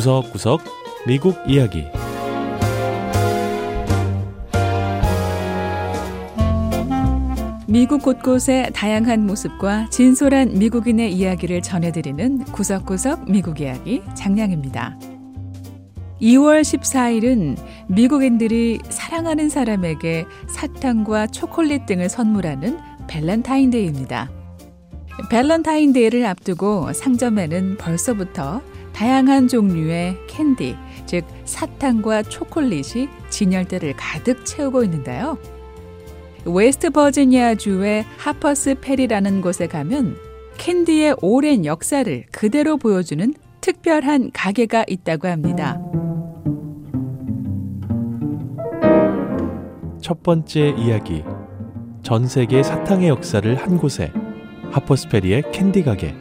구석구석 미국 이야기 미국 곳곳의 다양한 모습과 진솔한 미국인의 이야기를 전해드리는 구석구석 미국 이야기 장량입니다. 2월 14일은 미국인들이 사랑하는 사람에게 사탕과 초콜릿 등을 선물하는 밸런타인데이입니다. 밸런타인데이를 앞두고 상점에는 벌써부터 다양한 종류의 캔디, 즉 사탕과 초콜릿이 진열대를 가득 채우고 있는데요. 웨스트 버지니아주의 하퍼스 페리라는 곳에 가면 캔디의 오랜 역사를 그대로 보여주는 특별한 가게가 있다고 합니다. 첫 번째 이야기 전 세계 사탕의 역사를 한 곳에 하퍼스페리의 캔디 가게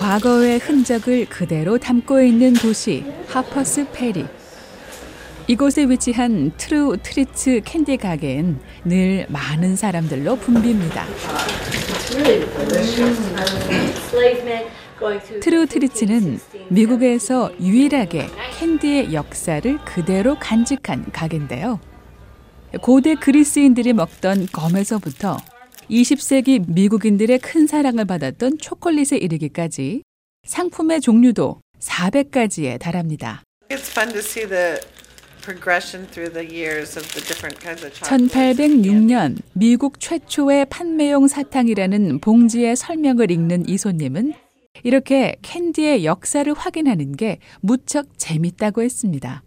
과거의 흔적을 그대로 담고 있는 도시 하퍼스 페리. 이곳에 위치한 True Treats 캔디 가게엔 늘 많은 사람들로 붐빕니다. True Treats는 미국에서 유일하게 캔디의 역사를 그대로 간직한 가게인데요. 고대 그리스인들이 먹던 껌에서부터 20세기 미국인들의 큰 사랑을 받았던 초콜릿에 이르기까지 상품의 종류도 400가지에 달합니다. 1806년 미국 최초의 판매용 사탕이라는 봉지의 설명을 읽는 이 손님은 이렇게 캔디의 역사를 확인하는 게 무척 재밌다고 했습니다.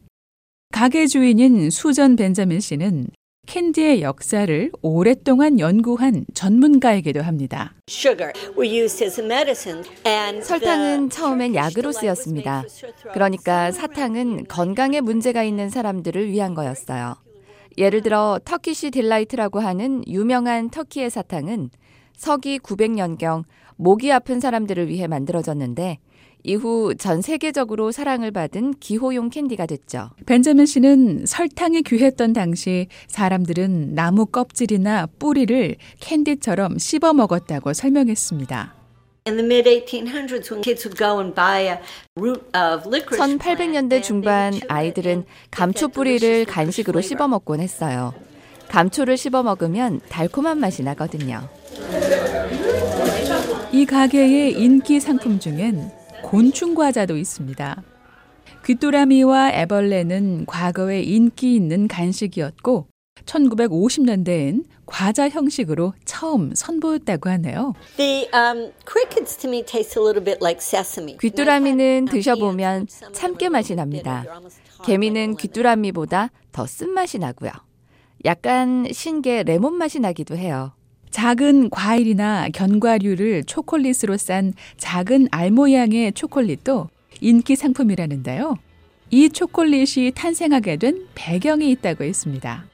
가게 주인인 수전 벤자민 씨는 캔디의 역사를 오랫동안 연구한 전문가이기도 합니다. 설탕은 처음엔 약으로 쓰였습니다. 그러니까 사탕은 건강에 문제가 있는 사람들을 위한 거였어요. 예를 들어 Turkish Delight라고 하는 유명한 터키의 사탕은 서기 900년경 목이 아픈 사람들을 위해 만들어졌는데 이후 전 세계적으로 사랑을 받은 기호용 캔디가 됐죠. 벤자민 씨는 설탕이 귀했던 당시 사람들은 나무 껍질이나 뿌리를 캔디처럼 씹어 먹었다고 설명했습니다. 1800년대 중반 아이들은 감초 뿌리를 간식으로 씹어 먹곤 했어요. 감초를 씹어 먹으면 달콤한 맛이 나거든요. 이 가게의 인기 상품 중엔 곤충 과자도 있습니다. 귀뚜라미와 애벌레는 과거에 인기 있는 간식이었고 1950년대엔 과자 형식으로 처음 선보였다고 하네요. Um, 귀뚜라미는 드셔보면 참깨 맛이 납니다. 개미는 귀뚜라미보다 더 쓴맛이 나고요. 약간 신게 레몬 맛이 나기도 해요. 작은 과일이나 견과류를 초콜릿으로 싼 작은 알 모양의 초콜릿도 인기 상품이라는데요. 이 초콜릿이 탄생하게 된 배경이 있다고 했습니다.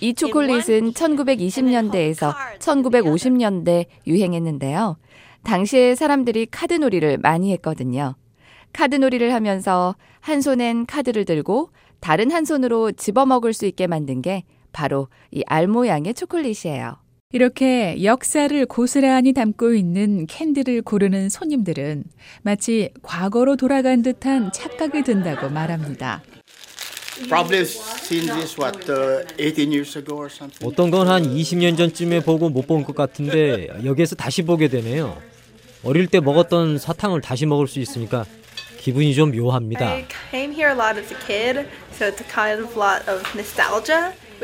이 초콜릿은 1920년대에서 1950년대 유행했는데요. 당시에 사람들이 카드놀이를 많이 했거든요. 카드놀이를 하면서 한 손엔 카드를 들고 다른 한 손으로 집어먹을 수 있게 만든 게 바로 이 알 모양의 초콜릿이에요. 이렇게 역사를 고스란히 담고 있는 캔디를 고르는 손님들은 마치 과거로 돌아간 듯한 착각이 든다고 말합니다. 어떤 건 한 20년 전쯤에 보고 못 본 것 같은데 여기에서 다시 보게 되네요. 어릴 때 먹었던 사탕을 다시 먹을 수 있으니까 기분이 좀 묘합니다.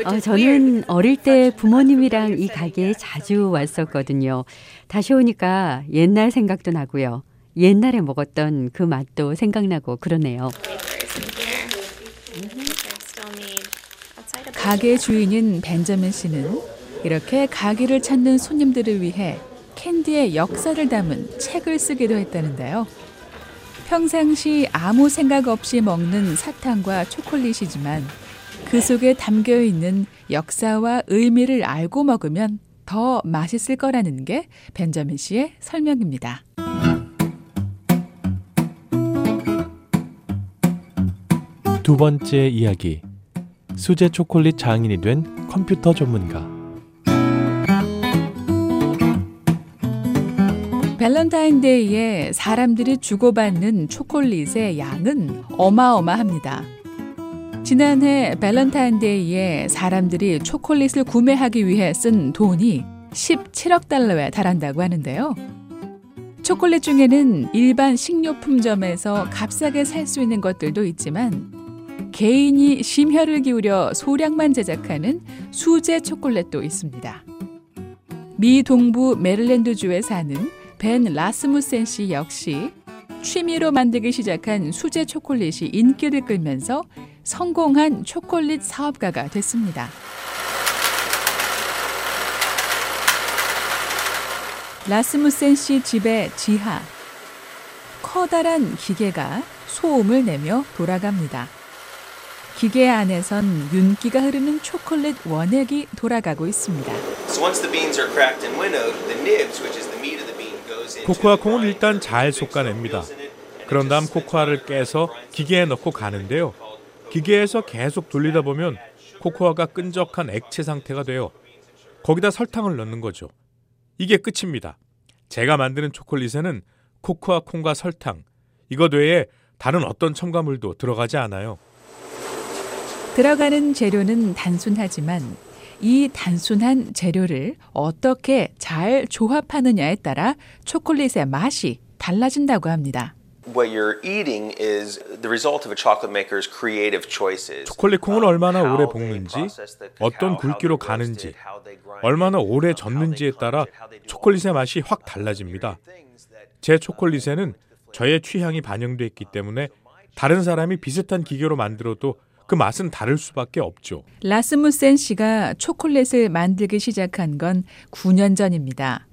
어, 저는 어릴 때 부모님이랑 이 가게에 자주 왔었거든요. 다시 오니까 옛날 생각도 나고요. 옛날에 먹었던 그 맛도 생각나고 그러네요. 가게 주인인 벤자민 씨는 이렇게 가게를 찾는 손님들을 위해 캔디의 역사를 담은 책을 쓰기도 했다는데요. 평상시 아무 생각 없이 먹는 사탕과 초콜릿이지만 그 속에 담겨 있는 역사와 의미를 알고 먹으면 더 맛있을 거라는 게 벤자민 씨의 설명입니다. 두 번째 이야기. 수제 초콜릿 장인이 된 컴퓨터 전문가. 밸런타인데이에 사람들이 주고받는 초콜릿의 양은 어마어마합니다. 지난해 밸런타인데이에 사람들이 초콜릿을 구매하기 위해 쓴 돈이 17억 달러에 달한다고 하는데요. 초콜릿 중에는 일반 식료품점에서 값싸게 살 수 있는 것들도 있지만 개인이 심혈을 기울여 소량만 제작하는 수제 초콜릿도 있습니다. 미 동부 메릴랜드주에 사는 벤 라스무센 씨 역시 취미로 만들기 시작한 수제 초콜릿이 인기를 끌면서 성공한 초콜릿 사업가가 됐습니다. 라스무센 씨 집의 지하. 커다란 기계가 소음을 내며 돌아갑니다. 기계 안에선 윤기가 흐르는 초콜릿 원액이 돌아가고 있습니다. 코코아 콩은 일단 잘 솎아냅니다. 그런 다음 코코아를 깨서 기계에 넣고 가는데요. 기계에서 계속 돌리다 보면 코코아가 끈적한 액체 상태가 돼요. 거기다 설탕을 넣는 거죠. 이게 끝입니다. 제가 만드는 초콜릿에는 코코아 콩과 설탕, 이것 외에 다른 어떤 첨가물도 들어가지 않아요. 들어가는 재료는 단순하지만 이 단순한 재료를 어떻게 잘 조합하느냐에 따라 초콜릿의 맛이 달라진다고 합니다. 초콜릿 콩을 얼마나 오래 볶는지, 어떤 굵기로 가는지, 얼마나 오래 젓는지에 따라 초콜릿의 맛이 확 달라집니다. 제 초콜릿에는 저의 취향이 반영돼 있기 때문에 다른 사람이 비슷한 기계로 만들어도 그 맛은 다를 수밖에 없죠. 라스무센 씨가 초콜릿을 만들기 시작한 건 9년 전입니다.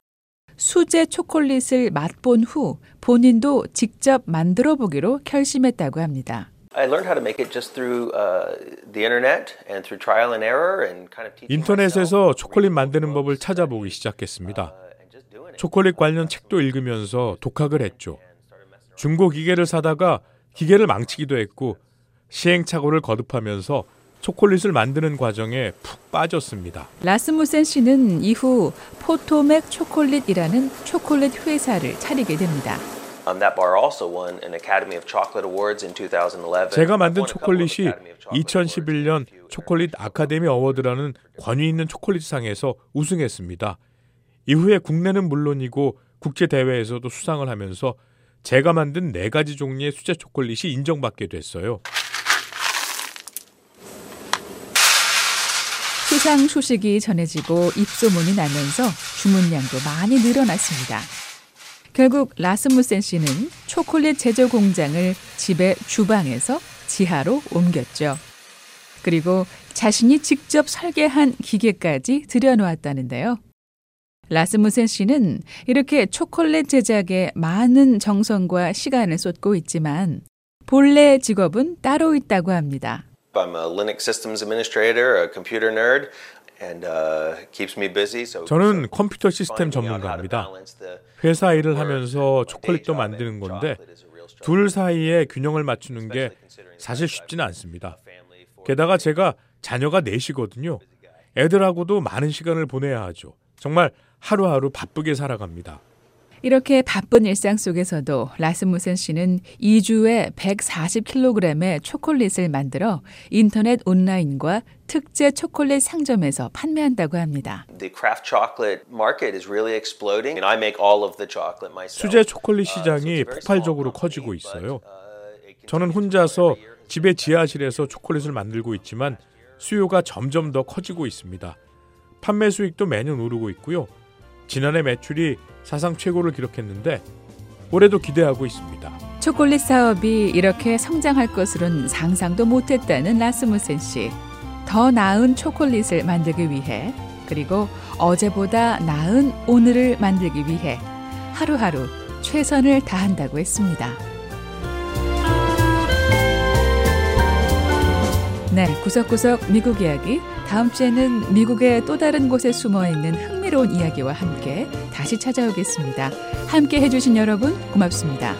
수제 초콜릿을 맛본 후 본인도 직접 만들어 보기로 결심했다고 합니다. 인터넷에서 초콜릿 만드는 법을 찾아보기 시작했습니다. 초콜릿 관련 책도 읽으면서 독학을 했죠. 중고 기계를 사다가 기계를 망치기도 했고 시행착오를 거듭하면서 초콜릿을 만드는 과정에 푹 빠졌습니다. 라스무센 씨는 이후 포토맥 초콜릿이라는 초콜릿 회사를 차리게 됩니다. 제가 만든 초콜릿이 2011년 초콜릿 아카데미 어워드라는 권위 있는 초콜릿상에서 우승했습니다. 이후에 국내는 물론이고 국제 대회에서도 수상을 하면서 제가 만든 네 가지 종류의 수제 초콜릿이 인정받게 됐어요. 수상 소식이 전해지고 입소문이 나면서 주문량도 많이 늘어났습니다. 결국 라스무센 씨는 초콜릿 제조 공장을 집의 주방에서 지하로 옮겼죠. 그리고 자신이 직접 설계한 기계까지 들여놓았다는데요. 라스무센 씨는 이렇게 초콜릿 제작에 많은 정성과 시간을 쏟고 있지만 본래 직업은 따로 있다고 합니다. I'm a Linux systems administrator, a computer nerd. Uh, 저는 컴퓨터 시스템 전문가입니다. 회사 일을 하면서 초콜릿도 만드는 건데 둘 사이에 균형을 맞추는 게 사실 쉽지는 않습니다. 게다가 제가 자녀가 넷이거든요. 애들하고도 많은 시간을 보내야 하죠. 정말 하루하루 바쁘게 살아갑니다. 이렇게 바쁜 일상 속에서도 라스무센 씨는 2주에 140kg의 초콜릿을 만들어 인터넷 온라인과 특제 초콜릿 상점에서 판매한다고 합니다. 수제 초콜릿 시장이 폭발적으로 커지고 있어요. 저는 혼자서 집의 지하실에서 초콜릿을 만들고 있지만 수요가 점점 더 커지고 있습니다. 판매 수익도 매년 오르고 있고요. 지난해 매출이 사상 최고를 기록했는데 올해도 기대하고 있습니다. 초콜릿 사업이 이렇게 성장할 것으론 상상도 못했다는 라스무센 씨. 더 나은 초콜릿을 만들기 위해 그리고 어제보다 나은 오늘을 만들기 위해 하루하루 최선을 다한다고 했습니다. 네, 구석구석 미국 이야기. 다음 주에는 미국의 또 다른 곳에 숨어 있는 흥미로운 이야기와 함께 다시 찾아오겠습니다. 함께 해주신 여러분 고맙습니다.